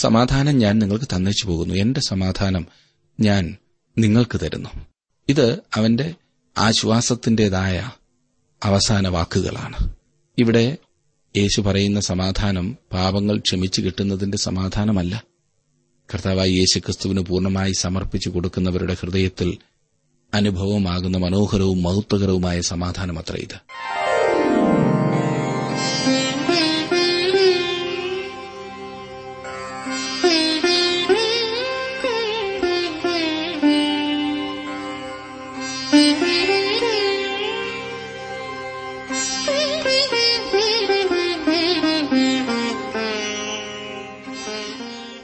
സമാധാനം ഞാൻ നിങ്ങൾക്ക് തന്നേച്ചു പോകുന്നു. എന്റെ സമാധാനം ഞാൻ നിങ്ങൾക്ക് തരുന്നു. ഇത് അവന്റെ ആശ്വാസത്തിന്റെതായ അവസാന വാക്കുകളാണ്. ഇവിടെ യേശു പറയുന്ന സമാധാനം പാപങ്ങൾ ക്ഷമിച്ചു കിട്ടുന്നതിന്റെ സമാധാനമല്ല. കർത്താവായി യേശു ക്രിസ്തുവിന് പൂർണമായി സമർപ്പിച്ചു കൊടുക്കുന്നവരുടെ ഹൃദയത്തിൽ അനുഭവമാകുന്ന മനോഹരവും മഹത്വകരവുമായ സമാധാനമത്ര ഇത്.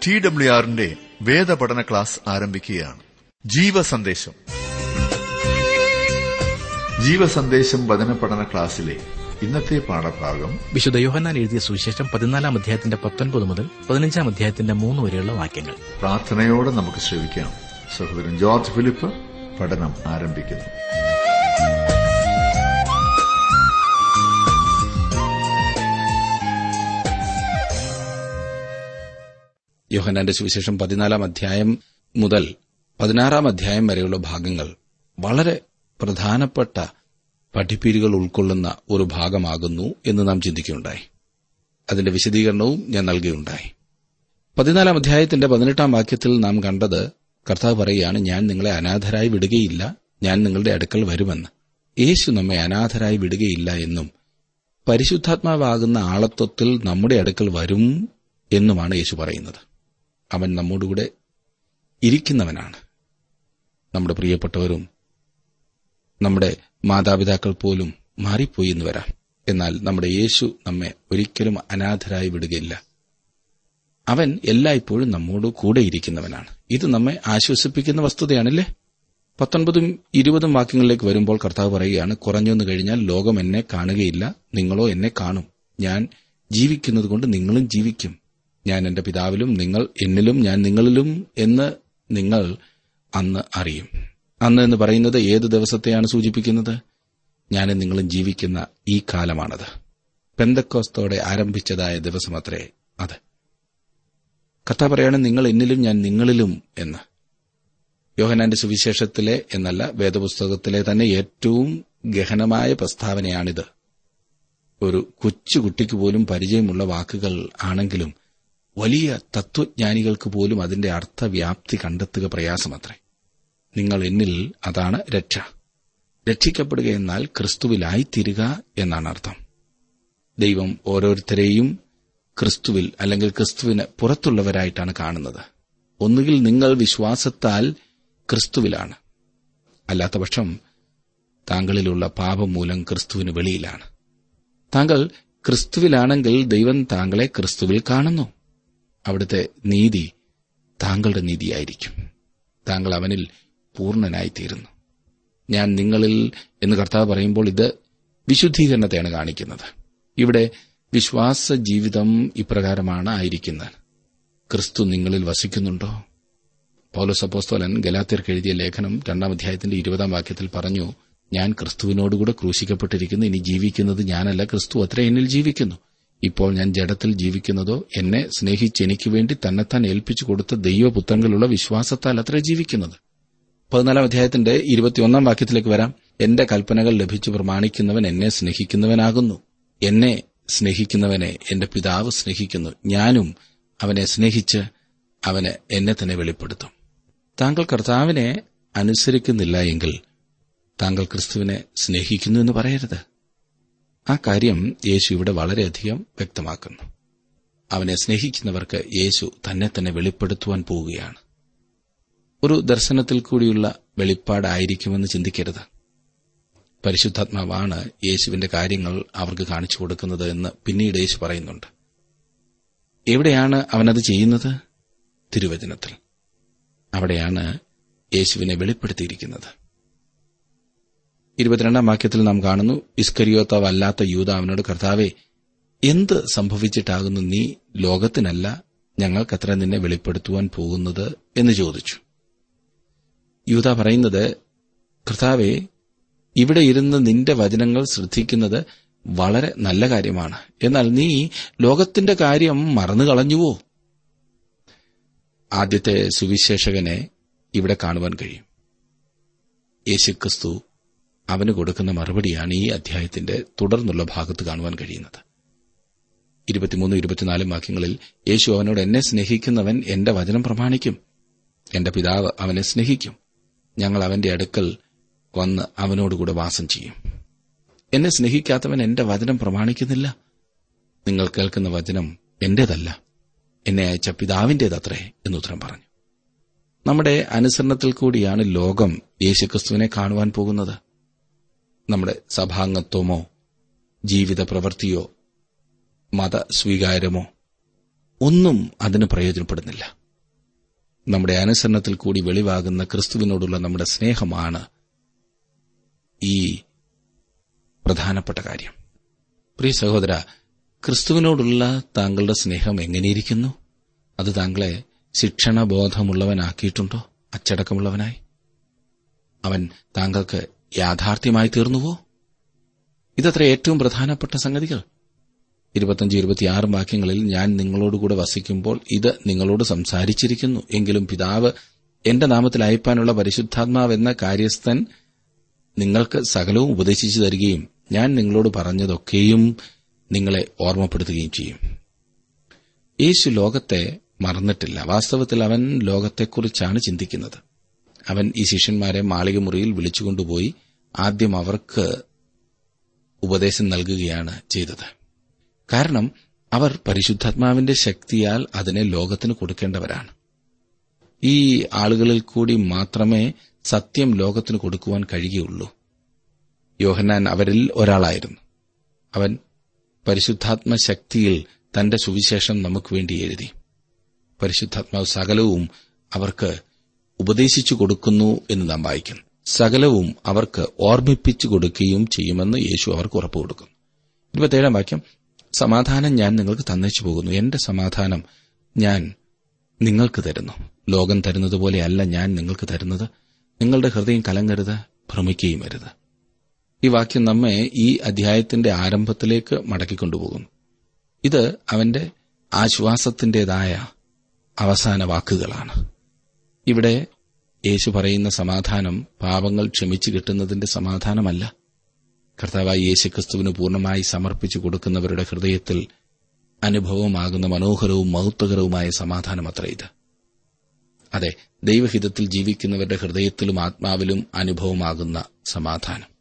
ടി ഡബ്ല്യു ആറിന്റെ വേദപഠന ക്ലാസ് ആരംഭിക്കുകയാണ്. ജീവസന്ദേശം. ജീവസന്ദേശം വചന പഠന ക്ലാസ്സിലെ ഇന്നത്തെ പാഠഭാഗം വിശുദ്ധ യോഹന്നാൻ എഴുതിയ സുവിശേഷം പതിനാലാം അധ്യായത്തിന്റെ പത്തൊൻപത് മുതൽ പതിനഞ്ചാം അധ്യായത്തിന്റെ മൂന്ന് വരെയുള്ള വാക്യങ്ങൾ. പ്രാർത്ഥനയോടെ നമുക്ക് ശ്രമിക്കാം സഹോദരൻ ജോർജ് ഫിലിപ്പ് പഠനം ആരംഭിക്കുന്നു. യോഹനാന്റെ സുവിശേഷം പതിനാലാം അധ്യായം മുതൽ പതിനാറാം അധ്യായം വരെയുള്ള ഭാഗങ്ങൾ വളരെ പ്രധാനപ്പെട്ട പഠിപ്പീരുകൾ ഉൾക്കൊള്ളുന്ന ഒരു ഭാഗമാകുന്നു എന്ന് നാം ചിന്തിക്കുകയുണ്ടായി. അതിന്റെ വിശദീകരണവും ഞാൻ നൽകുകയുണ്ടായി. പതിനാലാം അധ്യായത്തിന്റെ പതിനെട്ടാം വാക്യത്തിൽ നാം കണ്ടത് കർത്താവ് പറയുകയാണ് ഞാൻ നിങ്ങളെ അനാഥരായി വിടുകയില്ല ഞാൻ നിങ്ങളുടെ അടുക്കൽ വരുമെന്ന്. യേശു നമ്മെ അനാഥരായി വിടുകയില്ല എന്നും പരിശുദ്ധാത്മാവാകുന്ന ആളത്വത്തിൽ നമ്മുടെ അടുക്കൽ വരും എന്നുമാണ് യേശു പറയുന്നത്. അവൻ നമ്മോടുകൂടെ ഇരിക്കുന്നവനാണ്. നമ്മുടെ പ്രിയപ്പെട്ടവരും നമ്മുടെ മാതാപിതാക്കൾ പോലും മാറിപ്പോയി എന്ന് വരാം. എന്നാൽ നമ്മുടെ യേശു നമ്മെ ഒരിക്കലും അനാഥരായി വിടുകയില്ല. അവൻ എല്ലായ്പ്പോഴും നമ്മോട് കൂടെ ഇരിക്കുന്നവനാണ്. ഇത് നമ്മെ ആശ്വസിപ്പിക്കുന്ന വസ്തുതയാണല്ലേ? പത്തൊൻപതും ഇരുപതും വാക്യങ്ങളിലേക്ക് വരുമ്പോൾ കർത്താവ് പറയുകയാണ് കുറഞ്ഞൊന്നു കഴിഞ്ഞാൽ ലോകം എന്നെ കാണുകയില്ല നിങ്ങളോ എന്നെ കാണും. ഞാൻ ജീവിക്കുന്നതുകൊണ്ട് നിങ്ങളും ജീവിക്കും. ഞാൻ എന്റെ പിതാവിലും നിങ്ങൾ എന്നിലും ഞാൻ നിങ്ങളിലും എന്ന് നിങ്ങൾ അന്ന് അറിയും. അന്ന് എന്ന് പറയുന്നത് ഏത് ദിവസത്തെയാണ് സൂചിപ്പിക്കുന്നത്? ഞാനും നിങ്ങളും ജീവിക്കുന്ന ഈ കാലമാണത്. പെന്തക്കോസ്തോടെ ആരംഭിച്ചതായ ദിവസമത്രേ അത്. കഥ പറയാണ് നിങ്ങൾ എന്നിലും ഞാൻ നിങ്ങളിലും എന്ന്. യോഹനാന്റെ സുവിശേഷത്തിലെ എന്നല്ല വേദപുസ്തകത്തിലെ തന്നെ ഏറ്റവും ഗഹനമായ പ്രസ്താവനയാണിത്. ഒരു കൊച്ചുകുട്ടിക്ക് പോലും പരിചയമുള്ള വാക്കുകൾ ആണെങ്കിലും വലിയ തത്വജ്ഞാനികൾക്ക് പോലും അതിന്റെ അർത്ഥവ്യാപ്തി കണ്ടെത്തുക പ്രയാസമത്രേ. നിങ്ങൾ എന്നിൽ അതാണ് രക്ഷ. രക്ഷിക്കപ്പെടുക എന്നാൽ ക്രിസ്തുവിലായിത്തീരുക എന്നാണ് അർത്ഥം. ദൈവം ഓരോരുത്തരെയും ക്രിസ്തുവിൽ അല്ലെങ്കിൽ ക്രിസ്തുവിന് പുറത്തുള്ളവരായിട്ടാണ് കാണുന്നത്. ഒന്നുകിൽ നിങ്ങൾ വിശ്വാസത്താൽ ക്രിസ്തുവിലാണ്. അല്ലാത്തപക്ഷം താങ്കളിലുള്ള പാപം മൂലം ക്രിസ്തുവിന് വെളിയിലാണ്. താങ്കൾ ക്രിസ്തുവിലാണെങ്കിൽ ദൈവം താങ്കളെ ക്രിസ്തുവിൽ കാണുന്നു. അവിടുത്തെ നീതി താങ്കളുടെ നീതിയായിരിക്കും. താങ്കൾ അവനിൽ പൂർണനായിത്തീരുന്നു. ഞാൻ നിങ്ങളിൽ എന്ന് കർത്താവ് പറയുമ്പോൾ ഇത് വിശുദ്ധീകരണത്തെയാണ് കാണിക്കുന്നത്. ഇവിടെ വിശ്വാസ ജീവിതം ഇപ്രകാരമാണ് ആയിരിക്കുന്നത്. ക്രിസ്തു നിങ്ങളിൽ വസിക്കുന്നുണ്ടോ? പൗലോസ് അപ്പോസ്തോലൻ ഗലാത്തിർക്ക് എഴുതിയ ലേഖനം രണ്ടാം അധ്യായത്തിന്റെ ഇരുപതാം വാക്യത്തിൽ പറഞ്ഞു ഞാൻ ക്രിസ്തുവിനോടുകൂടെ ക്രൂശിക്കപ്പെട്ടിരിക്കുന്നു ഇനി ജീവിക്കുന്നത് ഞാനല്ല ക്രിസ്തു അത്ര എന്നിൽ ജീവിക്കുന്നു. ഇപ്പോൾ ഞാൻ ജഡത്തിൽ ജീവിക്കുന്നതോ എന്നെ സ്നേഹിച്ച് എനിക്ക് വേണ്ടി തന്നെത്താൻ ഏൽപ്പിച്ചു കൊടുത്ത ദൈവപുത്രങ്ങളുള്ള വിശ്വാസത്താൽ അത്ര ജീവിക്കുന്നത്. പതിനാലാം അധ്യായത്തിന്റെ ഇരുപത്തിയൊന്നാം വാക്യത്തിലേക്ക് വരാം. എന്റെ കൽപ്പനകൾ ലഭിച്ചു പ്രമാണിക്കുന്നവൻ എന്നെ സ്നേഹിക്കുന്നവനാകുന്നു. എന്നെ സ്നേഹിക്കുന്നവനെ എന്റെ പിതാവ് സ്നേഹിക്കുന്നു. ഞാനും അവനെ സ്നേഹിച്ച് അവന് എന്നെ തന്നെ വെളിപ്പെടുത്തും. താങ്കൾ കർത്താവിനെ അനുസരിക്കുന്നില്ല എങ്കിൽ താങ്കൾ ക്രിസ്തുവിനെ സ്നേഹിക്കുന്നു എന്ന് പറയരുത്. ആ കാര്യം യേശു ഇവിടെ വളരെയധികം വ്യക്തമാക്കുന്നു. അവനെ സ്നേഹിക്കുന്നവർക്ക് യേശു തന്നെ തന്നെ വെളിപ്പെടുത്തുവാൻ പോവുകയാണ്. ഒരു ദർശനത്തിൽ കൂടിയുള്ള വെളിപ്പാടായിരിക്കുമെന്ന് ചിന്തിക്കരുത്. പരിശുദ്ധാത്മാവാണ് യേശുവിന്റെ കാര്യങ്ങൾ അവർക്ക് കാണിച്ചു കൊടുക്കുന്നത് എന്ന് പിന്നീട് യേശു പറയുന്നുണ്ട്. എവിടെയാണ് അവനത് ചെയ്യുന്നത്? തിരുവചനത്തിൽ. അവിടെയാണ് യേശുവിനെ വെളിപ്പെടുത്തിയിരിക്കുന്നത്. ഇരുപത്തിരണ്ടാം വാക്യത്തിൽ നാം കാണുന്നു ഇസ്കരിയോത്താവല്ലാത്ത യൂത അവനോട് കർത്താവെ എന്ത് സംഭവിച്ചിട്ടാകുന്നു നീ ലോകത്തിനല്ല ഞങ്ങൾക്കത്ര നിന്നെ വെളിപ്പെടുത്തുവാൻ പോകുന്നത്? എന്ന് ചോദിച്ചു. യൂത പറയുന്നത് കർത്താവെ ഇവിടെ ഇരുന്ന് നിന്റെ വചനങ്ങൾ ശ്രദ്ധിക്കുന്നത് വളരെ നല്ല കാര്യമാണ്. എന്നാൽ നീ ലോകത്തിന്റെ കാര്യം മറന്നു കളഞ്ഞുവോ? ആദ്യത്തെ സുവിശേഷകനെ ഇവിടെ കാണുവാൻ കഴിയും. യേശുക്രിസ്തു അവന് കൊടുക്കുന്ന മറുപടിയാണ് ഈ അധ്യായത്തിന്റെ തുടർന്നുള്ള ഭാഗത്ത് കാണുവാൻ കഴിയുന്നത്. ഇരുപത്തിമൂന്ന് ഇരുപത്തിനാലും വാക്യങ്ങളിൽ യേശു അവനോട് എന്നെ സ്നേഹിക്കുന്നവൻ എന്റെ വചനം പ്രമാണിക്കും. എന്റെ പിതാവ് അവനെ സ്നേഹിക്കും. ഞങ്ങൾ അവന്റെ അടുക്കൽ വന്ന് അവനോടുകൂടെ വാസം ചെയ്യും. എന്നെ സ്നേഹിക്കാത്തവൻ എന്റെ വചനം പ്രമാണിക്കുന്നില്ല. നിങ്ങൾ കേൾക്കുന്ന വചനം എന്റേതല്ല. എന്നെ അയച്ച പിതാവിന്റേതത്രേ എന്നുത്തരം പറഞ്ഞു. നമ്മുടെ അനുസരണത്തിൽ കൂടിയാണ് ലോകം യേശുക്രിസ്തുവിനെ കാണുവാൻ പോകുന്നത്. നമ്മുടെ സഭാംഗത്വമോ ജീവിത പ്രവൃത്തിയോ മതസ്വീകാരമോ ഒന്നും അതിന് പ്രയോജനപ്പെടുന്നില്ല. നമ്മുടെ അനുസരണത്തിൽ കൂടി വെളിവാകുന്ന ക്രിസ്തുവിനോടുള്ള നമ്മുടെ സ്നേഹമാണ് ഈ പ്രധാനപ്പെട്ട കാര്യം. പ്രിയ സഹോദര ക്രിസ്തുവിനോടുള്ള താങ്കളുടെ സ്നേഹം എങ്ങനെയിരിക്കുന്നു? അത് താങ്കളെ ശിക്ഷണബോധമുള്ളവനാക്കിയിട്ടുണ്ടോ? അച്ചടക്കമുള്ളവനായി? അവൻ താങ്കൾക്ക് യാഥാർത്ഥ്യമായി തീർന്നുവോ? ഇതത്ര ഏറ്റവും പ്രധാനപ്പെട്ട സംഗതികൾ. ഇരുപത്തഞ്ച് ഇരുപത്തിയാറ് വാക്യങ്ങളിൽ ഞാൻ നിങ്ങളോടുകൂടെ വസിക്കുമ്പോൾ ഇത് നിങ്ങളോട് സംസാരിച്ചിരിക്കുന്നു. എങ്കിലും പിതാവ് എന്റെ നാമത്തിൽ അയപ്പാനുള്ള പരിശുദ്ധാത്മാവ് എന്ന കാര്യസ്ഥൻ നിങ്ങൾക്ക് സകലവും ഉപദേശിച്ചു തരികയും ഞാൻ നിങ്ങളോട് പറഞ്ഞതൊക്കെയും നിങ്ങളെ ഓർമ്മപ്പെടുത്തുകയും ചെയ്യും. യേശു ലോകത്തെ മറന്നിട്ടില്ല. വാസ്തവത്തിൽ അവൻ ലോകത്തെക്കുറിച്ചാണ് ചിന്തിക്കുന്നത്. അവൻ ഈ ശിഷ്യന്മാരെ മാളികമുറിയിൽ വിളിച്ചുകൊണ്ടുപോയി ആദ്യം അവർക്ക് ഉപദേശം നൽകുകയാണ് ചെയ്തത്. കാരണം അവർ പരിശുദ്ധാത്മാവിന്റെ ശക്തിയാൽ അതിനെ ലോകത്തിന് കൊടുക്കേണ്ടവരാണ്. ഈ ആളുകളിൽ കൂടി മാത്രമേ സത്യം ലോകത്തിന് കൊടുക്കുവാൻ കഴിയുകയുള്ളൂ. യോഹന്നാൻ അവരിൽ ഒരാളായിരുന്നു. അവൻ പരിശുദ്ധാത്മ ശക്തിയിൽ തന്റെ സുവിശേഷം നമുക്ക് വേണ്ടി എഴുതി. പരിശുദ്ധാത്മാവ് സകലവും അവർക്ക് ഉപദേശിച്ചു കൊടുക്കുന്നു എന്ന് നാം വായിക്കുന്നു. സകലവും അവർക്ക് ഓർമ്മിപ്പിച്ചു കൊടുക്കുകയും ചെയ്യുമെന്ന് യേശു അവർക്ക് ഉറപ്പു കൊടുക്കുന്നു. ഇരുപത്തേഴാം വാക്യം. സമാധാനം ഞാൻ നിങ്ങൾക്ക് തന്നേച്ചു പോകുന്നു. എന്റെ സമാധാനം ഞാൻ നിങ്ങൾക്ക് തരുന്നു. ലോകം തരുന്നത് പോലെയല്ല ഞാൻ നിങ്ങൾക്ക് തരുന്നത്. നിങ്ങളുടെ ഹൃദയം കലങ്ങരുത് ഭ്രമിക്കുകയും അരുത്. ഈ വാക്യം നമ്മെ ഈ അധ്യായത്തിന്റെ ആരംഭത്തിലേക്ക് മടക്കിക്കൊണ്ടുപോകുന്നു. ഇത് അവന്റെ ആശ്വാസത്തിന്റേതായ അവസാന വാക്കുകളാണ്. ഇവിടെ യേശു പറയുന്ന സമാധാനം പാപങ്ങൾ ക്ഷമിച്ചു കിട്ടുന്നതിന്റെ സമാധാനമല്ല. കർത്താവായി യേശുക്രിസ്തുവിന് പൂർണമായി സമർപ്പിച്ചു കൊടുക്കുന്നവരുടെ ഹൃദയത്തിൽ അനുഭവമാകുന്ന മനോഹരവും മഹത്വകരവുമായ സമാധാനമത്ര ഇത്. അതെ ദൈവഹിതത്തിൽ ജീവിക്കുന്നവരുടെ ഹൃദയത്തിലും ആത്മാവിലും അനുഭവമാകുന്ന സമാധാനം.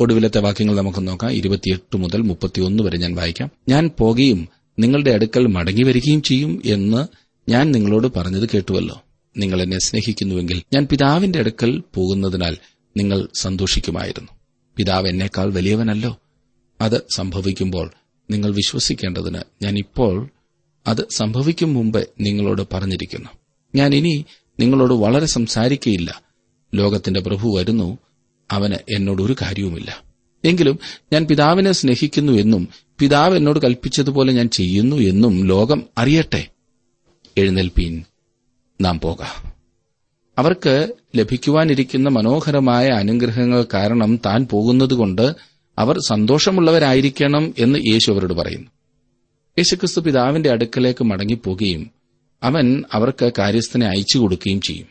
ഒടുവിലത്തെ വാക്യങ്ങൾ നമുക്ക് നോക്കാം. ഇരുപത്തിയെട്ട് മുതൽ മുപ്പത്തിയൊന്ന് വരെ ഞാൻ വായിക്കാം. ഞാൻ പോകുകയും നിങ്ങളുടെ അടുക്കൽ മടങ്ങി വരികയും ചെയ്യും എന്ന് ഞാൻ നിങ്ങളോട് പറഞ്ഞത് കേട്ടുവല്ലോ. നിങ്ങൾ എന്നെ സ്നേഹിക്കുന്നുവെങ്കിൽ ഞാൻ പിതാവിന്റെ അടുക്കൽ പോകുന്നതിനാൽ നിങ്ങൾ സന്തോഷിക്കുമായിരുന്നു. പിതാവ് എന്നേക്കാൾ വലിയവനല്ലോ. അത് സംഭവിക്കുമ്പോൾ നിങ്ങൾ വിശ്വസിക്കേണ്ടതിന് ഞാൻ ഇപ്പോൾ അത് സംഭവിക്കും മുമ്പ് നിങ്ങളോട് പറഞ്ഞിരിക്കുന്നു. ഞാൻ ഇനി നിങ്ങളോട് വളരെ സംസാരിക്കയില്ല. ലോകത്തിന്റെ പ്രഭു വരുന്നു. അവന് എന്നോട് ഒരു കാര്യവുമില്ല. എങ്കിലും ഞാൻ പിതാവിനെ സ്നേഹിക്കുന്നു എന്നും പിതാവ് എന്നോട് കൽപ്പിച്ചതുപോലെ ഞാൻ ചെയ്യുന്നു എന്നും ലോകം അറിയട്ടെ. എഴുന്നേൽപ്പീൻ. നാം പോകാം. അവർക്ക് ലഭിക്കുവാനിരിക്കുന്ന മനോഹരമായ അനുഗ്രഹങ്ങൾ കാരണം താൻ പോകുന്നതുകൊണ്ട് അവർ സന്തോഷമുള്ളവരായിരിക്കണം എന്ന് യേശു അവരോട് പറയുന്നു. യേശുക്രിസ്തു പിതാവിന്റെ അടുക്കലേക്ക് മടങ്ങിപ്പോകുകയും അവൻ അവർക്ക് കാര്യസ്ഥനെ അയച്ചു കൊടുക്കുകയും ചെയ്യും.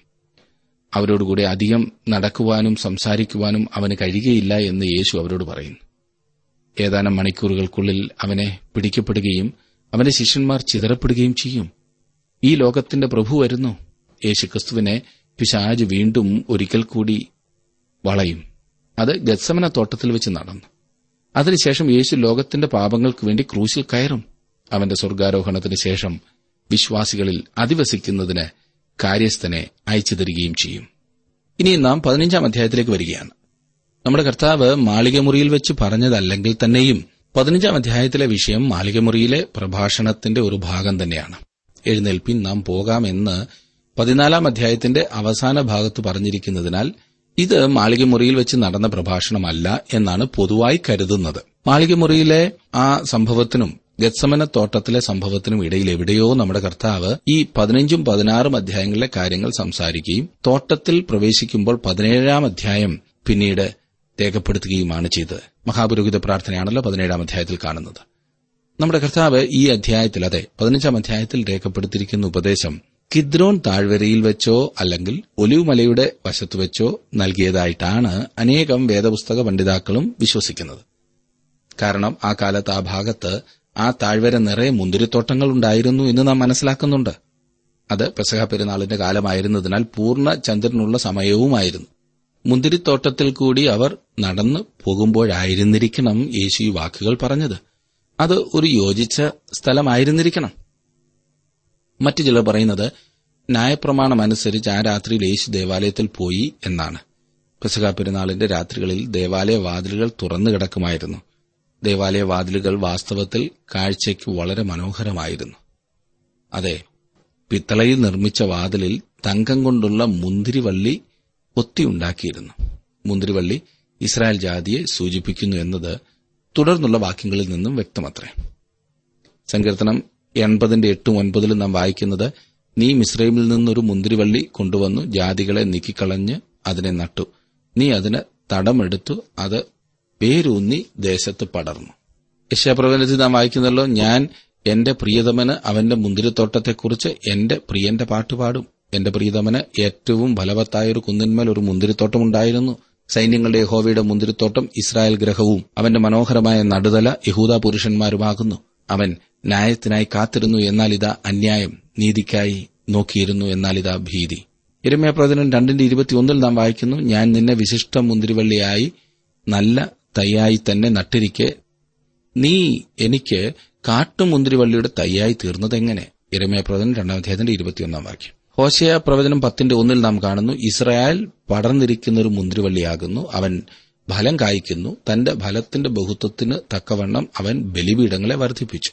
അവരോടുകൂടി അധികം നടക്കുവാനും സംസാരിക്കുവാനും അവന് കഴിയുകയില്ല എന്ന് യേശു അവരോട് പറയുന്നു. ഏതാനും മണിക്കൂറുകൾക്കുള്ളിൽ അവനെ പിടിക്കപ്പെടുകയും അവന്റെ ശിഷ്യന്മാർ ചിതറപ്പെടുകയും ചെയ്യും. ഈ ലോകത്തിന്റെ പ്രഭു വരുന്നു. യേശുക്രിസ്തുവിനെ പിശാജ് വീണ്ടും ഒരിക്കൽ കൂടി വളയും. അത് ഗത്സമന തോട്ടത്തിൽ വെച്ച് നടന്നു. അതിനുശേഷം യേശു ലോകത്തിന്റെ പാപങ്ങൾക്ക് വേണ്ടി ക്രൂശിൽ കയറും. അവന്റെ സ്വർഗാരോഹണത്തിന് ശേഷം വിശ്വാസികളിൽ അധിവസിക്കുന്നതിന് കാര്യസ്ഥനെ അയച്ചു തരികയും ചെയ്യും. ഇനി നാം പതിനഞ്ചാം അധ്യായത്തിലേക്ക് വരികയാണ്. നമ്മുടെ കർത്താവ് മാളികമുറിയിൽ വെച്ച് പറഞ്ഞതല്ലെങ്കിൽ തന്നെയും പതിനഞ്ചാം അധ്യായത്തിലെ വിഷയം മാളികമുറിയിലെ പ്രഭാഷണത്തിന്റെ ഒരു ഭാഗം തന്നെയാണ്. എഴുന്നേൽപ്പിൻ നാം പോകാമെന്ന് പതിനാലാം അധ്യായത്തിന്റെ അവസാന ഭാഗത്ത് പറഞ്ഞിരിക്കുന്നതിനാൽ ഇത് മാളികമുറിയിൽ വെച്ച് നടന്ന പ്രഭാഷണമല്ല എന്നാണ് പൊതുവായി കരുതുന്നത്. മാളികമുറിയിലെ ആ സംഭവത്തിനും ഗത്സമന തോട്ടത്തിലെ സംഭവത്തിനും ഇടയിൽ എവിടെയോ നമ്മുടെ കർത്താവ് ഈ പതിനഞ്ചും പതിനാറും അധ്യായങ്ങളിലെ കാര്യങ്ങൾ സംസാരിക്കുകയും തോട്ടത്തിൽ പ്രവേശിക്കുമ്പോൾ പതിനേഴാം അധ്യായം പിന്നീട് രേഖപ്പെടുത്തുകയുമാണ് ചെയ്തത്. മഹാപുരോഹിത പ്രാർത്ഥനയാണല്ലോ പതിനേഴാം അധ്യായത്തിൽ കാണുന്നത്. നമ്മുടെ കർത്താവ് ഈ അധ്യായത്തിൽ അതെ പതിനഞ്ചാം അധ്യായത്തിൽ രേഖപ്പെടുത്തിയിരിക്കുന്ന ഉപദേശം കിദ്രോൻ താഴ്വരയിൽ വെച്ചോ അല്ലെങ്കിൽ ഒലിവുമലയുടെ വശത്ത് വെച്ചോ നൽകിയതായിട്ടാണ് അനേകം വേദപുസ്തക പണ്ഡിതാക്കളും വിശ്വസിക്കുന്നത്. കാരണം ആ കാലത്ത് ആ ഭാഗത്ത് ആ താഴ്വര നിറയെ മുന്തിരിത്തോട്ടങ്ങൾ ഉണ്ടായിരുന്നു എന്ന് നാം മനസ്സിലാക്കുന്നുണ്ട്. അത് പെസഹ പെരുന്നാളിന്റെ കാലമായിരുന്നതിനാൽ പൂർണ ചന്ദ്രനുള്ള സമയവുമായിരുന്നു. മുന്തിരിത്തോട്ടത്തിൽ കൂടി അവർ നടന്നു പോകുമ്പോഴായിരുന്നിരിക്കണം യേശു വാക്കുകൾ പറഞ്ഞത്. അത് ഒരു യോജിച്ച സ്ഥലമായിരുന്നിരിക്കണം. മറ്റു ചിലർ പറയുന്നത് ന്യായപ്രമാണം അനുസരിച്ച് ആ രാത്രിയിൽ യേശു ദേവാലയത്തിൽ പോയി എന്നാണ്. പെസഹ പെരുന്നാളിന്റെ രാത്രികളിൽ ദേവാലയ വാതിലുകൾ തുറന്നു കിടക്കുമായിരുന്നു. ദേവാലയ വാതിലുകൾ വാസ്തവത്തിൽ കാഴ്ചയ്ക്ക് വളരെ മനോഹരമായിരുന്നു. അതെ പിത്തളയിൽ നിർമ്മിച്ച വാതിലിൽ തങ്കം കൊണ്ടുള്ള മുന്തിരിവള്ളി ഒത്തിയുണ്ടാക്കിയിരുന്നു മുന്തിരിവള്ളി ഇസ്രായേൽ ജാതിയെ സൂചിപ്പിക്കുന്നു എന്നത് തുടർന്നുള്ള വാക്യങ്ങളിൽ നിന്നും വ്യക്തമത്രേ. സങ്കീർത്തനം എൺപതിന്റെ എട്ടും ഒൻപതിലും നാം വായിക്കുന്നത് നീ മിശ്രൈമിൽ നിന്നൊരു മുന്തിരിവള്ളി കൊണ്ടുവന്നു ജാതികളെ നീക്കിക്കളഞ്ഞ് അതിനെ നട്ടു. നീ അതിന് തടമെടുത്തു അത് പേരൂന്നി ദേശത്ത് പടർന്നു. യശാപ്രവചനത്തിൽ നാം വായിക്കുന്നല്ലോ ഞാൻ എന്റെ പ്രിയതമന് അവന്റെ മുന്തിരിത്തോട്ടത്തെക്കുറിച്ച് എന്റെ പ്രിയന്റെ പാട്ടുപാടും എന്റെ പ്രിയതമന് ഏറ്റവും ഫലവത്തായ ഒരു കുന്നിന്മേൽ ഒരു മുന്തിരിത്തോട്ടം ഉണ്ടായിരുന്നു സൈന്യങ്ങളുടെ യഹോവയുടെ മുന്തിരിത്തോട്ടം ഇസ്രായേൽ ഗ്രഹവും അവന്റെ മനോഹരമായ നടുതല യഹൂദ പുരുഷന്മാരുമാകുന്നു. അവൻ ന്യായത്തിനായി കാത്തിരുന്നു എന്നാൽ ഇതാ അന്യായം. നീതിക്കായി നോക്കിയിരുന്നു എന്നാൽ ഇതാ ഭീതി. ഇരമയ പ്രവചനം രണ്ടിന്റെ ഇരുപത്തിയൊന്നിൽ നാം വായിക്കുന്നു ഞാൻ നിന്നെ വിശിഷ്ട മുന്തിരിവള്ളിയായി നല്ല തയ്യായി തന്നെ നട്ടിരിക്കെ. നീ എനിക്ക് കാട്ടുമുന്തിരിവള്ളിയുടെ തയ്യായി തീർന്നതെങ്ങനെ? ഇരമയ പ്രവചനം രണ്ടാം അധ്യായത്തിന്റെ ഇരുപത്തിയൊന്നാം വാക്യം. ഹോശയ പ്രവചനം പത്തിന്റെ ഒന്നിൽ നാം കാണുന്നു ഇസ്രായേൽ പടർന്നിരിക്കുന്ന ഒരു മുന്തിരിവള്ളിയാകുന്നു അവൻ ഫലം കായ്ക്കുന്നു തന്റെ ഫലത്തിന്റെ ബഹുത്വത്തിന് തക്കവണ്ണം അവൻ ബലിപീഠങ്ങളെ വർദ്ധിപ്പിച്ചു.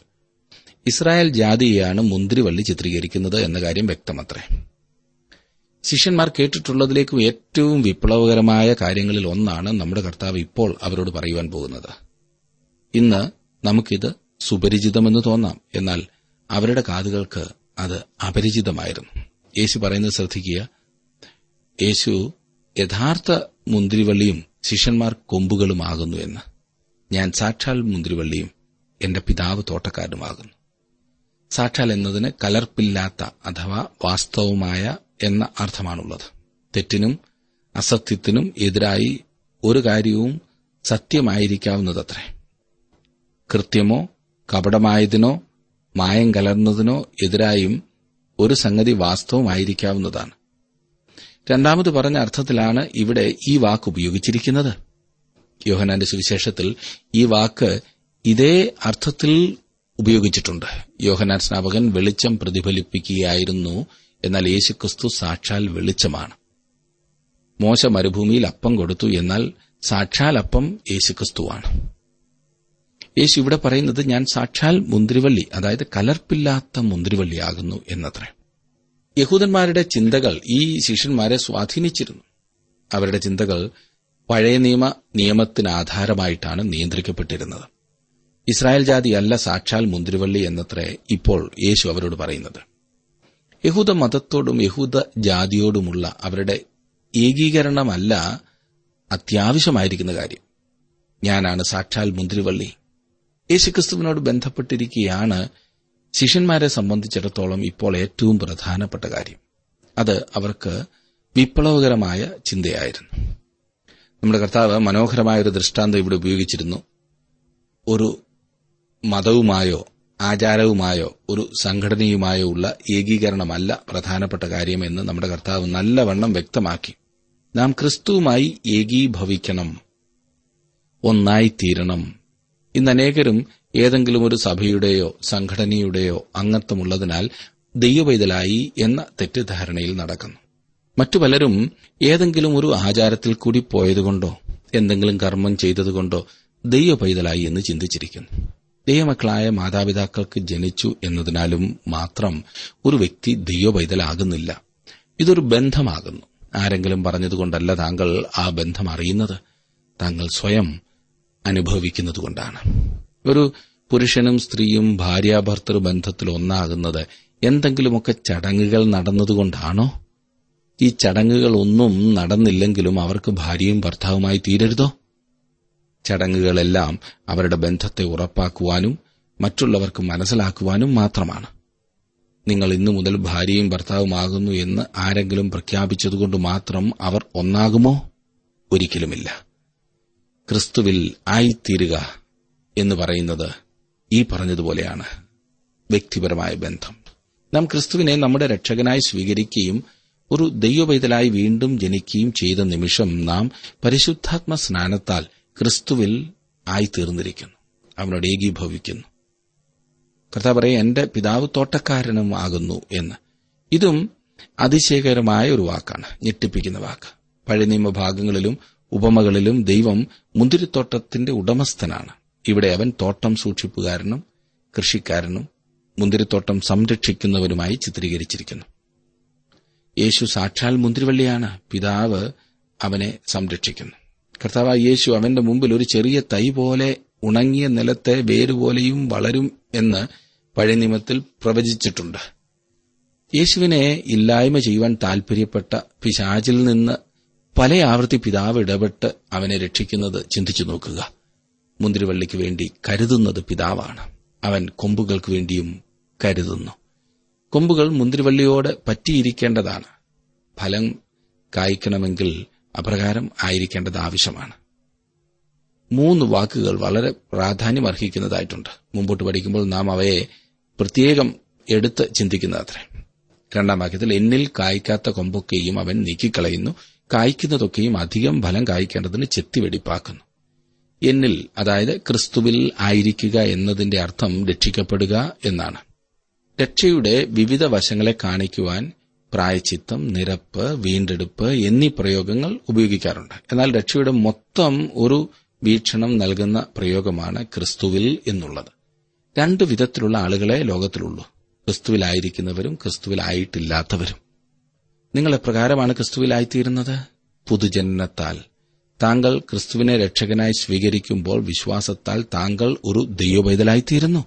ഇസ്രായേൽ ജാതിയെയാണ് മുന്തിരിവള്ളി ചിത്രീകരിക്കുന്നത് എന്ന കാര്യം വ്യക്തമത്രേ. ശിഷ്യന്മാർ കേട്ടിട്ടുള്ളതിലേക്കും ഏറ്റവും വിപ്ലവകരമായ കാര്യങ്ങളിൽ ഒന്നാണ് നമ്മുടെ കർത്താവ് ഇപ്പോൾ അവരോട് പറയുവാൻ പോകുന്നത്. ഇന്ന് നമുക്കിത് സുപരിചിതമെന്ന് തോന്നാം എന്നാൽ അവരുടെ കാതുകൾക്ക് അത് അപരിചിതമായിരുന്നു. യേശു പറയുന്നത് ശ്രദ്ധിക്കുക. യേശു യഥാർത്ഥ മുന്തിരിവള്ളിയും ശിഷ്യന്മാർ കൊമ്പുകളുമാകുന്നു എന്ന്. ഞാൻ സാക്ഷാൽ മുന്തിരിവള്ളിയും എന്റെ പിതാവ് തോട്ടക്കാരനുമാകുന്നു സാക്ഷാൽ എന്നതിന് കലർപ്പില്ലാത്ത അഥവാ വാസ്തവമായ എന്ന അർത്ഥമാണുള്ളത്. തെറ്റിനും അസത്യത്തിനും എതിരായി ഒരു കാര്യവും സത്യമായിരിക്കാവുന്നതത്രേ. കൃത്യമോ കപടമായതിനോ മായം കലർന്നതിനോ എതിരായും ഒരു സംഗതി വാസ്തവമായിരിക്കാവുന്നതാണ്. രണ്ടാമത് പറഞ്ഞ അർത്ഥത്തിലാണ് ഇവിടെ ഈ വാക്ക് ഉപയോഗിച്ചിരിക്കുന്നത്. യോഹനാന്റെ സുവിശേഷത്തിൽ ഈ വാക്ക് ഇതേ അർത്ഥത്തിൽ ഉപയോഗിച്ചിട്ടുണ്ട്. യോഹനാൻ സ്നാപകൻ വെളിച്ചം പ്രതിഫലിപ്പിക്കുകയായിരുന്നു എന്നാൽ യേശുക്രിസ്തു സാക്ഷാൽ വെളിച്ചമാണ്. മോശ മരുഭൂമിയിൽ അപ്പം കൊടുത്തു എന്നാൽ സാക്ഷാൽ അപ്പം യേശുക്രിസ്തുവാണ്. യേശു ഇവിടെ പറയുന്നത് ഞാൻ സാക്ഷാൽ മുന്തിരിവള്ളി അതായത് കലർപ്പില്ലാത്ത മുന്തിരിവള്ളിയാകുന്നു എന്നത്രേ. യഹൂദന്മാരുടെ ചിന്തകൾ ഈ ശിഷ്യന്മാരെ സ്വാധീനിച്ചിരുന്നു. അവരുടെ ചിന്തകൾ പഴയ നിയമ നിയമത്തിന് ആധാരമായിട്ടാണ് നിയന്ത്രിക്കപ്പെട്ടിരുന്നത്. ഇസ്രായേൽ ജാതിയല്ല സാക്ഷാൽ മുന്തിരിവള്ളി എന്നത്രേ ഇപ്പോൾ യേശു അവരോട് പറയുന്നത്. യഹൂദ മതത്തോടും യഹൂദ ജാതിയോടുമുള്ള അവരുടെ ഏകീകരണമല്ല അത്യാവശ്യമായിരിക്കുന്ന കാര്യം. ഞാനാണ് സാക്ഷാൽ മുന്തിരിവള്ളി. യേശുക്രിസ്തുവിനോട് ബന്ധപ്പെട്ടിരിക്കുകയാണ് ശിഷ്യന്മാരെ സംബന്ധിച്ചിടത്തോളം ഇപ്പോൾ ഏറ്റവും പ്രധാനപ്പെട്ട കാര്യം. അത് അവർക്ക് വിപ്ലവകരമായ ചിന്തയായിരുന്നു. നമ്മുടെ കർത്താവ് മനോഹരമായ ഒരു ദൃഷ്ടാന്തം ഇവിടെ ഉപയോഗിച്ചിരുന്നു. ഒരു മതവുമായോ ആചാരവുമായോ ഒരു സംഘടനയുമായോ ഉള്ള ഏകീകരണമല്ല പ്രധാനപ്പെട്ട കാര്യമെന്ന് നമ്മുടെ കർത്താവ് നല്ലവണ്ണം വ്യക്തമാക്കി. നാം ക്രിസ്തുവുമായി ഏകീഭവിക്കണം ഒന്നായിത്തീരണം ഇന്ന് അനേകരും ഏതെങ്കിലും ഒരു സഭയുടെയോ സംഘടനയുടെയോ അംഗത്വമുള്ളതിനാൽ ദൈവവൈതലായി എന്ന തെറ്റിദ്ധാരണയിൽ നടക്കുന്നു. മറ്റു പലരും ഏതെങ്കിലും ഒരു ആചാരത്തിൽ കൂടി പോയതുകൊണ്ടോ എന്തെങ്കിലും കർമ്മം ചെയ്തതുകൊണ്ടോ ദൈവപൈതലായി എന്ന് ചിന്തിച്ചിരിക്കുന്നു. ദൈവമക്കളായ മാതാപിതാക്കൾക്ക് ജനിച്ചു എന്നതിനാലും മാത്രം ഒരു വ്യക്തി ദൈവപൈതലാകുന്നില്ല ഇതൊരു ബന്ധമാകുന്നു. ആരെങ്കിലും പറഞ്ഞതുകൊണ്ടല്ല താങ്കൾ ആ ബന്ധം അറിയുന്നത്. താങ്കൾ സ്വയം അനുഭവിക്കുന്നതുകൊണ്ടാണ്. ഒരു പുരുഷനും സ്ത്രീയും ഭാര്യാഭർത്തൃ ബന്ധത്തിൽ ഒന്നാകുന്നത് എന്തെങ്കിലുമൊക്കെ ചടങ്ങുകൾ നടന്നതുകൊണ്ടാണോ? ഈ ചടങ്ങുകൾ ഒന്നും നടന്നില്ലെങ്കിലും അവർക്ക് ഭാര്യയും ഭർത്താവുമായി തീരരുതോ? ചടങ്ങുകളെല്ലാം അവരുടെ ബന്ധത്തെ ഉറപ്പാക്കുവാനും മറ്റുള്ളവർക്ക് മനസ്സിലാക്കുവാനും മാത്രമാണ്. നിങ്ങൾ ഇന്നു മുതൽ ഭാര്യയും ഭർത്താവുമാകുന്നു എന്ന് ആരെങ്കിലും പ്രഖ്യാപിച്ചതുകൊണ്ട് മാത്രം അവർ ഒന്നാകുമോ? ഒരിക്കലുമില്ല. ക്രിസ്തുവിൽ ആയിത്തീരുക എന്ന് പറയുന്നത് ഈ പറഞ്ഞതുപോലെയാണ് വ്യക്തിപരമായ ബന്ധം. നാം ക്രിസ്തുവിനെ നമ്മുടെ രക്ഷകനായി സ്വീകരിക്കുകയും ഒരു ദൈവപൈതലായി വീണ്ടും ജനിക്കുകയും ചെയ്ത നിമിഷം നാം പരിശുദ്ധാത്മ സ്നാനത്താൽ ക്രിസ്തുവിൽ ആയിത്തീർന്നിരിക്കുന്നു. അവനോട് ഏകീഭവിക്കുന്നു. കർത്താവ് പറയും എന്റെ പിതാവ് തോട്ടക്കാരനും ആകുന്നു എന്ന്. ഇതും അതിശയകരമായ ഒരു വാക്കാണ് ഞെട്ടിപ്പിക്കുന്ന വാക്ക്. പഴയ നിയമഭാഗങ്ങളിലും ഉപമകളിലും ദൈവം മുന്തിരിത്തോട്ടത്തിന്റെ ഉടമസ്ഥനാണ്. ഇവിടെ അവൻ തോട്ടം സൂക്ഷിപ്പുകാരനും കൃഷിക്കാരനും മുന്തിരിത്തോട്ടം സംരക്ഷിക്കുന്നവരുമായി ചിത്രീകരിച്ചിരിക്കുന്നു. യേശു സാക്ഷാൽ മുന്തിരിവള്ളിയാണ്. പിതാവ് അവനെ സംരക്ഷിക്കുന്നു. കർത്താവ് യേശു അവന്റെ മുമ്പിൽ ഒരു ചെറിയ തൈ പോലെ ഉണങ്ങിയ നിലത്തെ വേരുപോലെയും വളരും എന്ന് പഴയനിമത്തിൽ പ്രവചിച്ചിട്ടുണ്ട്. യേശുവിനെ ഇല്ലായ്മ ചെയ്യുവാൻ താൽപര്യപ്പെട്ട പിശാചിൽ നിന്ന് പല ആവൃത്തി പിതാവ് ഇടപെട്ട് അവനെ രക്ഷിക്കുന്നത് ചിന്തിച്ചു നോക്കുക. മുന്തിരിവള്ളിക്ക് വേണ്ടി കരുതുന്നത് പിതാവാണ്. അവൻ കൊമ്പുകൾക്ക് വേണ്ടിയും കരുതുന്നു. കൊമ്പുകൾ മുന്തിരിവള്ളിയോട് പറ്റിയിരിക്കേണ്ടതാണ്. ഫലം കായ്ക്കണമെങ്കിൽ അപ്രകാരം ആയിരിക്കേണ്ടത് ആവശ്യമാണ്. മൂന്ന് വാക്കുകൾ വളരെ പ്രാധാന്യം അർഹിക്കുന്നതായിട്ടുണ്ട് മുമ്പോട്ട് പഠിക്കുമ്പോൾ നാം അവയെ പ്രത്യേകം എടുത്ത് ചിന്തിക്കുന്നതത്രേ. രണ്ടാം വാക്യത്തിൽ എന്നിൽ കായ്ക്കാത്ത കൊമ്പൊക്കെയും അവൻ നീക്കിക്കളയുന്നു. കായ്ക്കുന്നതൊക്കെയും അധികം ഫലം കായ്ക്കേണ്ടതിന് ചെത്തിവെടിപ്പാക്കുന്നു എന്നിൽ അതായത് ക്രിസ്തുവിൽ ആയിരിക്കുക എന്നതിന്റെ അർത്ഥം രക്ഷിക്കപ്പെടുക എന്നാണ്. രക്ഷയുടെ വിവിധ വശങ്ങളെ കാണിക്കുവാൻ പ്രായച്ചിത്തം നിരപ്പ് വീണ്ടെടുപ്പ് എന്നീ പ്രയോഗങ്ങൾ ഉപയോഗിക്കാറുണ്ട്. എന്നാൽ രക്ഷയുടെ മൊത്തം ഒരു വീക്ഷണം നൽകുന്ന പ്രയോഗമാണ് ക്രിസ്തുവിൽ എന്നുള്ളത്. രണ്ടു വിധത്തിലുള്ള ആളുകളെ ലോകത്തിലുള്ളൂ. ക്രിസ്തുവിലായിരിക്കുന്നവരും ക്രിസ്തുവിലായിട്ടില്ലാത്തവരും. നിങ്ങൾ എപ്രകാരമാണ് ക്രിസ്തുവിലായിത്തീരുന്നത്? പുതുജനനത്താൽ. താങ്കൾ ക്രിസ്തുവിനെ രക്ഷകനായി സ്വീകരിക്കുമ്പോൾ വിശ്വാസത്താൽ താങ്കൾ ഒരു ദൈവപൈതലായിത്തീരുന്നു.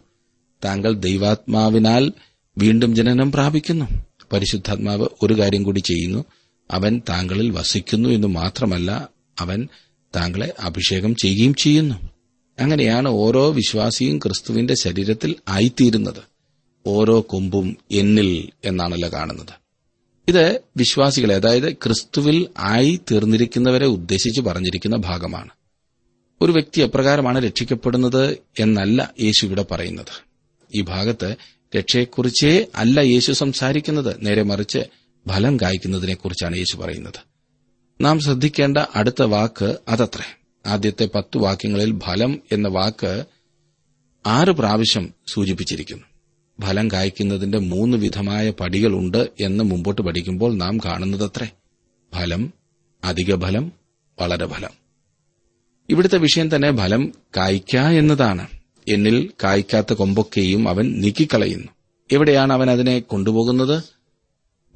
താങ്കൾ ദൈവാത്മാവിനാൽ വീണ്ടും ജനനം പ്രാപിക്കുന്നു. പരിശുദ്ധാത്മാവ് ഒരു കാര്യം കൂടി ചെയ്യുന്നു. അവൻ താങ്കളിൽ വസിക്കുന്നു എന്ന് മാത്രമല്ല അവൻ താങ്കളെ അഭിഷേകം ചെയ്യുകയും ചെയ്യുന്നു. അങ്ങനെയാണ് ഓരോ വിശ്വാസിയും ക്രിസ്തുവിന്റെ ശരീരത്തിൽ ആയിത്തീരുന്നത്. ഓരോ കൊമ്പും എന്നിൽ എന്നാണല്ലോ കാണുന്നത്. ഇത് വിശ്വാസികളെ അതായത് ക്രിസ്തുവിൽ ആയി തീർന്നിരിക്കുന്നവരെ ഉദ്ദേശിച്ച് പറഞ്ഞിരിക്കുന്ന ഭാഗമാണ്. ഒരു വ്യക്തി എപ്രകാരമാണ് രക്ഷിക്കപ്പെടുന്നത് എന്നല്ല യേശു ഇവിടെ പറയുന്നത്. ഈ ഭാഗത്ത് രക്ഷയെക്കുറിച്ചേ അല്ല യേശു സംസാരിക്കുന്നത്. നേരെ മറിച്ച് ഫലം കായ്ക്കുന്നതിനെക്കുറിച്ചാണ് യേശു പറയുന്നത്. നാം ശ്രദ്ധിക്കേണ്ട അടുത്ത വാക്ക് അതത്രേ. ആദ്യത്തെ പത്തു വാക്യങ്ങളിൽ ഫലം എന്ന വാക്ക് ആറ് പ്രാവശ്യം സൂചിപ്പിച്ചിരിക്കുന്നു. ഫലം കായ്ക്കുന്നതിന്റെ മൂന്ന് വിധമായ പടികളുണ്ട് എന്ന് മുമ്പോട്ട് പഠിക്കുമ്പോൾ നാം കാണുന്നതത്രേ. ഫലം അധിക ഫലം വളരെ ഫലം. ഇവിടുത്തെ വിഷയം തന്നെ ഫലം കായ്ക്ക എന്നതാണ്. എന്നിൽ കായ്ക്കാത്ത കൊമ്പൊക്കെയും അവൻ നീക്കിക്കളയുന്നു. എവിടെയാണ് അവൻ അതിനെ കൊണ്ടുപോകുന്നത്?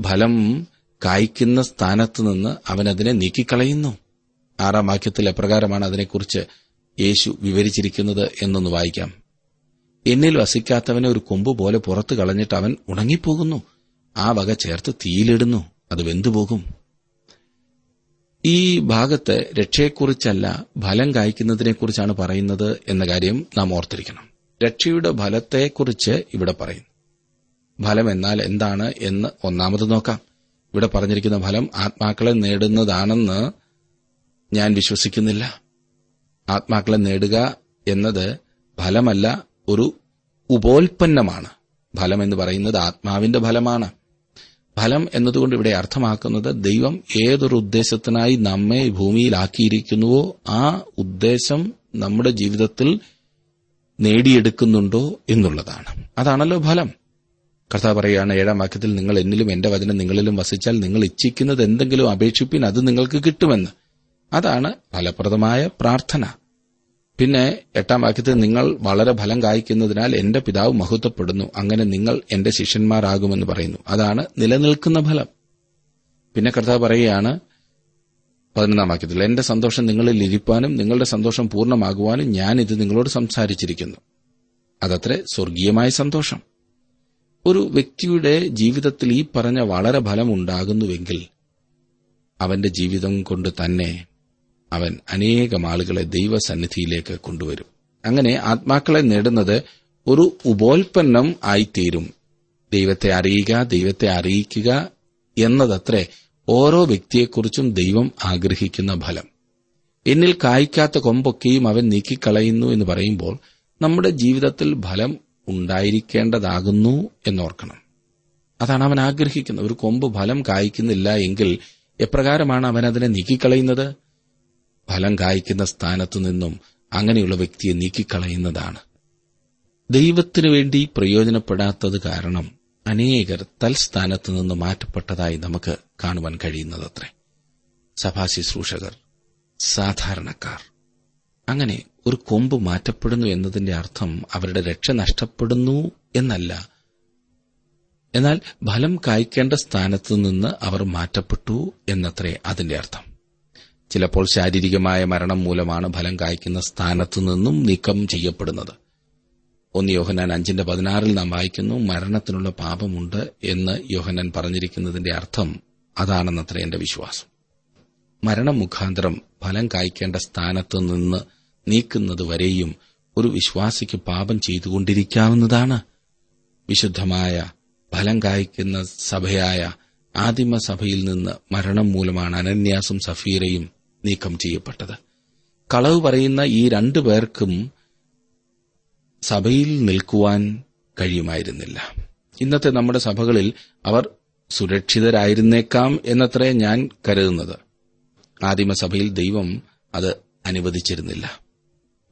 ഫലം കായ്ക്കുന്ന സ്ഥാനത്ത് നിന്ന് അവൻ അതിനെ നീക്കിക്കളയുന്നു. ആറാം വാക്യത്തിൽ എപ്രകാരമാണ് അതിനെക്കുറിച്ച് യേശു വിവരിച്ചിരിക്കുന്നത് എന്നൊന്ന് വായിക്കാം. എന്നിൽ വസിക്കാത്തവനെ ഒരു കൊമ്പ് പോലെ പുറത്തു കളഞ്ഞിട്ട് അവൻ ഉണങ്ങിപ്പോകുന്നു. ആ വക ചേർത്ത് തീയിലിടുന്നു. അത് വെന്തുപോകും. ഈ ഭാഗത്ത് രക്ഷയെക്കുറിച്ചല്ല ഫലം കായ്ക്കുന്നതിനെക്കുറിച്ചാണ് പറയുന്നത് എന്ന കാര്യം നാം ഓർത്തിരിക്കണം. രക്ഷയുടെ ഫലത്തെക്കുറിച്ച് ഇവിടെ പറയുന്നു ഫലം എന്നാൽ എന്താണ് എന്ന് ഒന്നാമത് നോക്കാം. ഇവിടെ പറഞ്ഞിരിക്കുന്ന ഫലം ആത്മാക്കളെ നേടുന്നതാണെന്ന് ഞാൻ വിശ്വസിക്കുന്നില്ല. ആത്മാക്കളെ നേടുക എന്നത് ഫലമല്ല ഒരു ഉപോൽപ്പന്നമാണ്. ഫലം എന്ന് പറയുന്നത് ആത്മാവിന്റെ ഫലമാണ്. ഫലം എന്നതുകൊണ്ട് ഇവിടെ അർത്ഥമാക്കുന്നത് ദൈവം ഏതൊരു ഉദ്ദേശത്തിനായി നമ്മെ ഭൂമിയിലാക്കിയിരിക്കുന്നുവോ ആ ഉദ്ദേശം നമ്മുടെ ജീവിതത്തിൽ നേടിയെടുക്കുന്നുണ്ടോ എന്നുള്ളതാണ്. അതാണല്ലോ ഫലം. കർത്താവ് പറയുകയാണ് ഏഴാം വാക്യത്തിൽ നിങ്ങൾ എന്നിലും എന്റെ വചനം നിങ്ങളിലും വസിച്ചാൽ നിങ്ങൾ ഇച്ഛിക്കുന്നത് എന്തെങ്കിലും അപേക്ഷിപ്പിൻ അത് നിങ്ങൾക്ക് കിട്ടുമെന്ന്. അതാണ് ഫലപ്രദമായ പ്രാർത്ഥന. പിന്നെ എട്ടാം വാക്യത്തിൽ നിങ്ങൾ വളരെ ഫലം കായ്ക്കുന്നതിനാൽ എന്റെ പിതാവ് മഹത്വപ്പെടുന്നു. അങ്ങനെ നിങ്ങൾ എന്റെ ശിഷ്യന്മാരാകുമെന്ന് പറയുന്നു. അതാണ് നിലനിൽക്കുന്ന ഫലം. പിന്നെ കർത്താവ് പറയുകയാണ് പതിനൊന്നാം വാക്യത്തിൽ എന്റെ സന്തോഷം നിങ്ങളിൽ ഇരിപ്പാനും നിങ്ങളുടെ സന്തോഷം പൂർണമാകുവാനും ഞാൻ ഇത് നിങ്ങളോട് സംസാരിച്ചിരിക്കുന്നു. അതത്ര സ്വർഗീയമായ സന്തോഷം. ഒരു വ്യക്തിയുടെ ജീവിതത്തിൽ ഈ പറഞ്ഞ വളരെ ഫലം ഉണ്ടാകുന്നുവെങ്കിൽ അവന്റെ ജീവിതം കൊണ്ട് തന്നെ അവൻ അനേകം ആളുകളെ ദൈവസന്നിധിയിലേക്ക് കൊണ്ടുവരും. അങ്ങനെ ആത്മാക്കളെ നേടുന്നത് ഒരു ഉപോൽപ്പന്നം ആയിത്തീരും. ദൈവത്തെ അറിയുക ദൈവത്തെ അറിയിക്കുക എന്നതത്രേ ഓരോ വ്യക്തിയെക്കുറിച്ചും ദൈവം ആഗ്രഹിക്കുന്ന ഫലം. എന്നിൽ കായ്ക്കാത്ത കൊമ്പൊക്കെയും അവൻ നീക്കിക്കളയുന്നു എന്ന് പറയുമ്പോൾ നമ്മുടെ ജീവിതത്തിൽ ഫലം ഉണ്ടായിരിക്കേണ്ടതാകുന്നു എന്നോർക്കണം. അതാണ് അവൻ ആഗ്രഹിക്കുന്നത്. ഒരു കൊമ്പ് ഫലം കായ്ക്കുന്നില്ല എങ്കിൽ എപ്രകാരമാണ് അവൻ അതിനെ നീക്കിക്കളയുന്നത്? ഫലം കായ്ക്കുന്ന സ്ഥാനത്തു നിന്നും അങ്ങനെയുള്ള വ്യക്തിയെ നീക്കിക്കളയുന്നതാണ്. ദൈവത്തിനു വേണ്ടി പ്രയോജനപ്പെടാത്തത് കാരണം അനേകർ തൽസ്ഥാനത്തു നിന്ന് മാറ്റപ്പെട്ടതായി നമുക്ക് കാണുവാൻ കഴിയുന്നതത്രേ. സഭാശുശ്രൂഷകർ സാധാരണക്കാർ. അങ്ങനെ ഒരു കൊമ്പ് മാറ്റപ്പെടുന്നു എന്നതിന്റെ അർത്ഥം അവരുടെ രക്ഷ നഷ്ടപ്പെടുന്നു എന്നല്ല. എന്നാൽ ഫലം കായ്ക്കേണ്ട സ്ഥാനത്തു നിന്ന് അവർ മാറ്റപ്പെട്ടു എന്നത്രേ അതിന്റെ അർത്ഥം. ചിലപ്പോൾ ശാരീരികമായ മരണം മൂലമാണ് ഫലം കായ്ക്കുന്ന സ്ഥാനത്തു നിന്നും നീക്കം ചെയ്യപ്പെടുന്നത്. ഒന്ന് യോഹനാൻ അഞ്ചിന്റെ പതിനാറിൽ നാം വായിക്കുന്നു മരണത്തിനുള്ള പാപമുണ്ട് എന്ന് യോഹനാൻ പറഞ്ഞിരിക്കുന്നതിന്റെ അർത്ഥം അതാണെന്നത്രേ എന്റെ വിശ്വാസം. മരണം മുഖാന്തരം ഫലം കായ്ക്കേണ്ട സ്ഥാനത്ത് നിന്ന് നീക്കുന്നതുവരെയും ഒരു വിശ്വാസിക്ക് പാപം ചെയ്തുകൊണ്ടിരിക്കാവുന്നതാണ്. വിശുദ്ധമായ ഫലം കായ്ക്കുന്ന സഭയായ ആദിമസഭയിൽ നിന്ന് മരണം മൂലമാണ് അനന്യാസും സഫീറയും നീക്കം ചെയ്യപ്പെട്ടത്. കളവ് പറയുന്ന ഈ രണ്ടു പേർക്കും സഭയിൽ നിൽക്കുവാൻ കഴിയുമായിരുന്നില്ല. ഇന്നത്തെ നമ്മുടെ സഭകളിൽ അവർ സുരക്ഷിതരായിരുന്നേക്കാം എന്നത്രേ ഞാൻ കരുതുന്നത്. ആദിമസഭയിൽ ദൈവം അത് അനുവദിച്ചിരുന്നില്ല.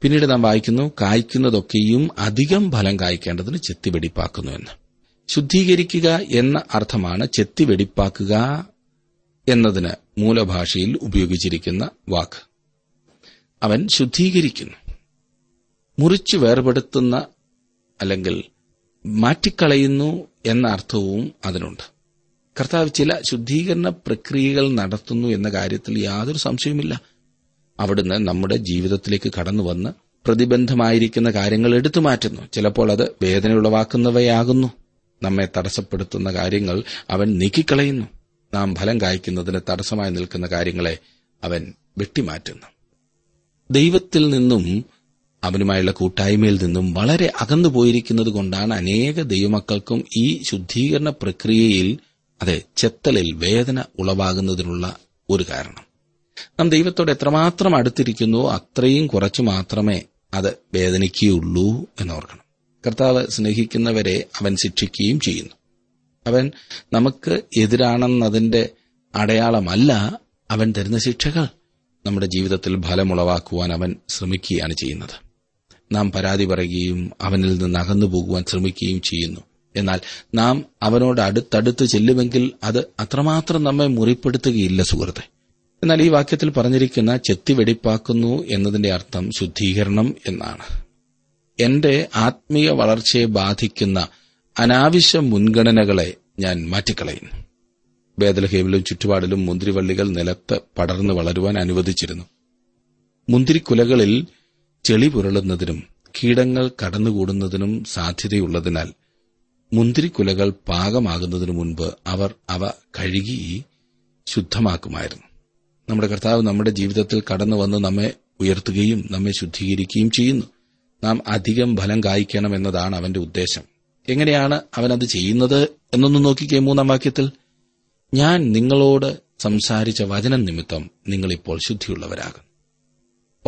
പിന്നീട് നാം വായിക്കുന്നു കായ്ക്കുന്നതൊക്കെയും അധികം ഫലം കായ്ക്കേണ്ടതിന് ചെത്തി വെടിപ്പാക്കുന്നുവെന്ന് ശുദ്ധീകരിക്കുക എന്ന അർത്ഥമാണ് ചെത്തിവെടിപ്പാക്കുക എന്നതിന് മൂലഭാഷയിൽ ഉപയോഗിച്ചിരിക്കുന്ന വാക്ക്. അവൻ ശുദ്ധീകരിക്കുന്നു. മുറിച്ചു വേർപെടുത്തുന്ന അല്ലെങ്കിൽ മാറ്റിക്കളയുന്നു എന്ന അർത്ഥവും അതിനുണ്ട്. കർത്താവ് ചില ശുദ്ധീകരണ പ്രക്രിയകൾ നടത്തുന്നു എന്ന കാര്യത്തിൽ യാതൊരു സംശയവുമില്ല. അവിടുന്ന് നമ്മുടെ ജീവിതത്തിലേക്ക് കടന്നു വന്ന് പ്രതിബന്ധമായിരിക്കുന്ന കാര്യങ്ങൾ എടുത്തു മാറ്റുന്നു. ചിലപ്പോൾ അത് വേദനയുളവാക്കുന്നവയാകുന്നു നമ്മെ തടസ്സപ്പെടുത്തുന്ന കാര്യങ്ങൾ അവൻ നീക്കിക്കളയുന്നു. നാം ഫലം കായ്ക്കുന്നതിന് തടസ്സമായി നിൽക്കുന്ന കാര്യങ്ങളെ അവൻ വെട്ടിമാറ്റുന്നു. ദൈവത്തിൽ നിന്നും അവനുമായുള്ള കൂട്ടായ്മയിൽ നിന്നും വളരെ അകന്നു പോയിരിക്കുന്നത് കൊണ്ടാണ് അനേക ദൈവമക്കൾക്കും ഈ ശുദ്ധീകരണ പ്രക്രിയയിൽ അതെ ചെത്തലിൽ വേദന ഉളവാകുന്നതിനുള്ള ഒരു കാരണം. നാം ദൈവത്തോട് എത്രമാത്രം അടുത്തിരിക്കുന്നുവോ അത്രയും കുറച്ചു മാത്രമേ അത് വേദനിക്കുകയുള്ളൂ എന്നോർക്കണം കർത്താവ് സ്നേഹിക്കുന്നവരെ അവൻ ശിക്ഷിക്കുകയും ചെയ്യുന്നു. അവൻ നമുക്ക് എതിരാണെന്നതിന്റെ അടയാളമല്ല അവൻ തരുന്ന ശിക്ഷകൾ. നമ്മുടെ ജീവിതത്തിൽ ഫലമുളവാക്കുവാൻ അവൻ ശ്രമിക്കുകയാണ് ചെയ്യുന്നത്. നാം പരാതി പറയുകയും അവനിൽ നിന്ന് അകന്നു പോകുവാൻ ശ്രമിക്കുകയും ചെയ്യുന്നു. എന്നാൽ നാം അവനോട് അടുത്തടുത്ത് ചെല്ലുമെങ്കിൽ അത് അത്രമാത്രം നമ്മെ മുറിപ്പെടുത്തുകയില്ല സുഹൃത്തെ. എന്നാൽ ഈ വാക്യത്തിൽ പറഞ്ഞിരിക്കുന്ന ചെത്തി വെടിപ്പാക്കുന്നു എന്നതിന്റെ അർത്ഥം ശുദ്ധീകരണം എന്നാണ്. എന്റെ ആത്മീയ വളർച്ചയെ ബാധിക്കുന്ന അനാവശ്യ മുൻഗണനകളെ ഞാൻ മാറ്റിക്കളയുന്നു ബേദലഹേമിലും ചുറ്റുപാടിലും മുന്തിരിവള്ളികൾ നിലത്ത് പടർന്നു വളരുവാൻ അനുവദിച്ചിരുന്നു. മുന്തിരിക്കുലകളിൽ ചെളി പുരളുന്നതിനും കീടങ്ങൾ കടന്നുകൂടുന്നതിനും സാധ്യതയുള്ളതിനാൽ മുന്തിരിക്കുലകൾ പാകമാകുന്നതിനു മുൻപ് അവർ അവ കഴുകി ശുദ്ധമാക്കുമായിരുന്നു. നമ്മുടെ കർത്താവ് നമ്മുടെ ജീവിതത്തിൽ കടന്നു വന്ന് നമ്മെ ഉയർത്തുകയും നമ്മെ ശുദ്ധീകരിക്കുകയും ചെയ്യുന്നു. നാം അധികം ഫലം കായ്ക്കണം എന്നതാണ് അവന്റെ ഉദ്ദേശം. എങ്ങനെയാണ് അവൻ അത് ചെയ്യുന്നത് എന്നൊന്ന് നോക്കിക്കേ മൂന്നാം വാക്യത്തിൽ. ഞാൻ നിങ്ങളോട് സംസാരിച്ച വചനം നിമിത്തം നിങ്ങളിപ്പോൾ ശുദ്ധിയുള്ളവരാകുന്നു.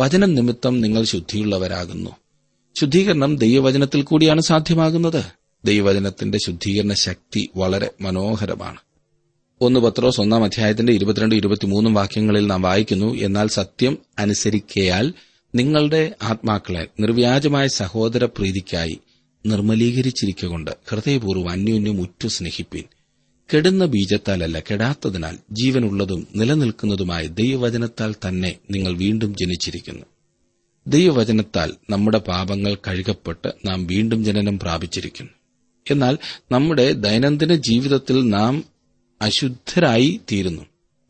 വചനം നിമിത്തം നിങ്ങൾ ശുദ്ധിയുള്ളവരാകുന്നു. ശുദ്ധീകരണം ദൈവവചനത്തിൽ കൂടിയാണ് സാധ്യമാകുന്നത്. ദൈവവചനത്തിന്റെ ശുദ്ധീകരണ ശക്തി വളരെ മനോഹരമാണ്. ഒന്ന് പത്രോസ് ഒന്നാം അധ്യായത്തിന്റെ ഇരുപത്തിരണ്ട് ഇരുപത്തിമൂന്നും വാക്യങ്ങളിൽ നാം വായിക്കുന്നു എന്നാൽ സത്യം അനുസരിക്കയാൽ നിങ്ങളുടെ ആത്മാക്കളെ നിർവ്യാജമായ സഹോദര പ്രീതിക്കായി നിർമ്മലീകരിച്ചിരിക്കൊണ്ട് ഹൃദയപൂർവം അന്യോന്യം ഉറ്റു സ്നേഹിപ്പീൻ. കെടുന്ന ബീജത്താലല്ല കെടാത്തതിനാൽ ജീവനുള്ളതും നിലനിൽക്കുന്നതുമായ ദൈവവചനത്താൽ തന്നെ നിങ്ങൾ വീണ്ടും ജനിച്ചിരിക്കുന്നു. ദൈവവചനത്താൽ നമ്മുടെ പാപങ്ങൾ കഴുകപ്പെട്ട് നാം വീണ്ടും ജനനം പ്രാപിച്ചിരിക്കുന്നു. എന്നാൽ നമ്മുടെ ദൈനംദിന ജീവിതത്തിൽ നാം അശുദ്ധരായി തീരുന്നു.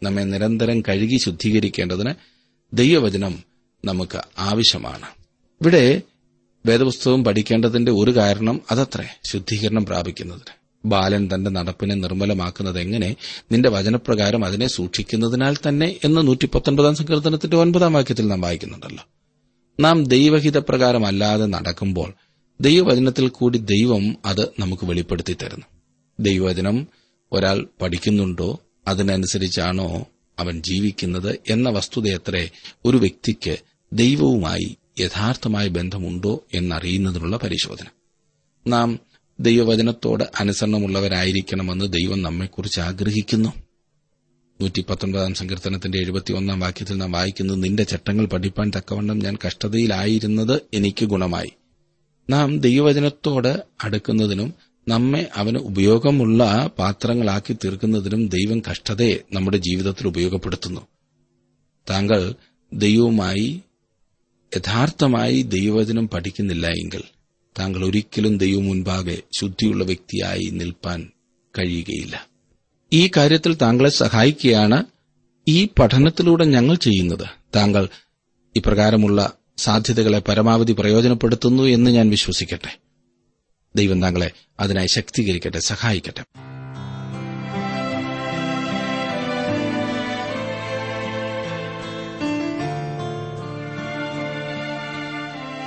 നമ്മെ നിരന്തരം കഴുകി ശുദ്ധീകരിക്കേണ്ടതിന് ദൈവവചനം നമുക്ക് ആവശ്യമാണ്. ഇവിടെ വേദപുസ്തകം പഠിക്കേണ്ടതിന്റെ ഒരു കാരണം അതത്രേ ശുദ്ധീകരണം പ്രാപിക്കുന്നതിന്. ബാലൻ തന്റെ നടപ്പിനെ നിർമ്മലമാക്കുന്നത് എങ്ങനെ നിന്റെ വചനപ്രകാരം അതിനെ സൂക്ഷിക്കുന്നതിനാൽ തന്നെ എന്ന് നൂറ്റിപ്പത്തൊൻപതാം സങ്കീർത്തനത്തിന്റെ ഒൻപതാം വാക്യത്തിൽ നാം വായിക്കുന്നുണ്ടല്ലോ. നാം ദൈവഹിതപ്രകാരമല്ലാതെ നടക്കുമ്പോൾ ദൈവവചനത്തിൽ കൂടി ദൈവം അത് നമുക്ക് വെളിപ്പെടുത്തി തരുന്നു. ദൈവവചനം ഒരാൾ പഠിക്കുന്നുണ്ടോ അതിനനുസരിച്ചാണോ അവൻ ജീവിക്കുന്നത് എന്ന വസ്തുതയത്രേ ഒരു വ്യക്തിക്ക് ദൈവവുമായി യഥാർത്ഥമായ ബന്ധമുണ്ടോ എന്നറിയുന്നതിനുള്ള പരിശോധന. നാം ദൈവവചനത്തോട് അനുസരണമുള്ളവരായിരിക്കണമെന്ന് ദൈവം നമ്മെക്കുറിച്ച് ആഗ്രഹിക്കുന്നു. നൂറ്റി പത്തൊൻപതാം സങ്കീർത്തനത്തിന്റെ എഴുപത്തിയൊന്നാം വാക്യത്തിൽ നാം വായിക്കുന്നത് നിന്റെ ചട്ടങ്ങൾ പഠിപ്പാൻ തക്കവണ്ണം ഞാൻ കഷ്ടതയിലായിരുന്നത് എനിക്ക് ഗുണമായി. നാം ദൈവവചനത്തോട് അടുക്കുന്നതിനും നമ്മെ അവന് ഉപയോഗമുള്ള പാത്രങ്ങളാക്കി തീർക്കുന്നതിനും ദൈവം കഷ്ടതയെ നമ്മുടെ ജീവിതത്തിൽ ഉപയോഗപ്പെടുത്തുന്നു. താങ്കൾ ദൈവവുമായി യഥാർത്ഥമായി ദൈവവചനം പഠിക്കുന്നില്ല എങ്കിൽ താങ്കൾ ഒരിക്കലും ദൈവം മുൻപാകെ ശുദ്ധിയുള്ള വ്യക്തിയായി നിൽപ്പാൻ കഴിയുകയില്ല. ഈ കാര്യത്തിൽ താങ്കളെ സഹായിക്കുകയാണ് ഈ പഠനത്തിലൂടെ ഞങ്ങൾ ചെയ്യുന്നത്. താങ്കൾ ഇപ്രകാരമുള്ള സാധ്യതകളെ പരമാവധി പ്രയോജനപ്പെടുത്തുന്നു എന്ന് ഞാൻ വിശ്വസിക്കട്ടെ. ദൈവം താങ്കളെ അതിനായി ശക്തീകരിക്കട്ടെ സഹായിക്കട്ടെ.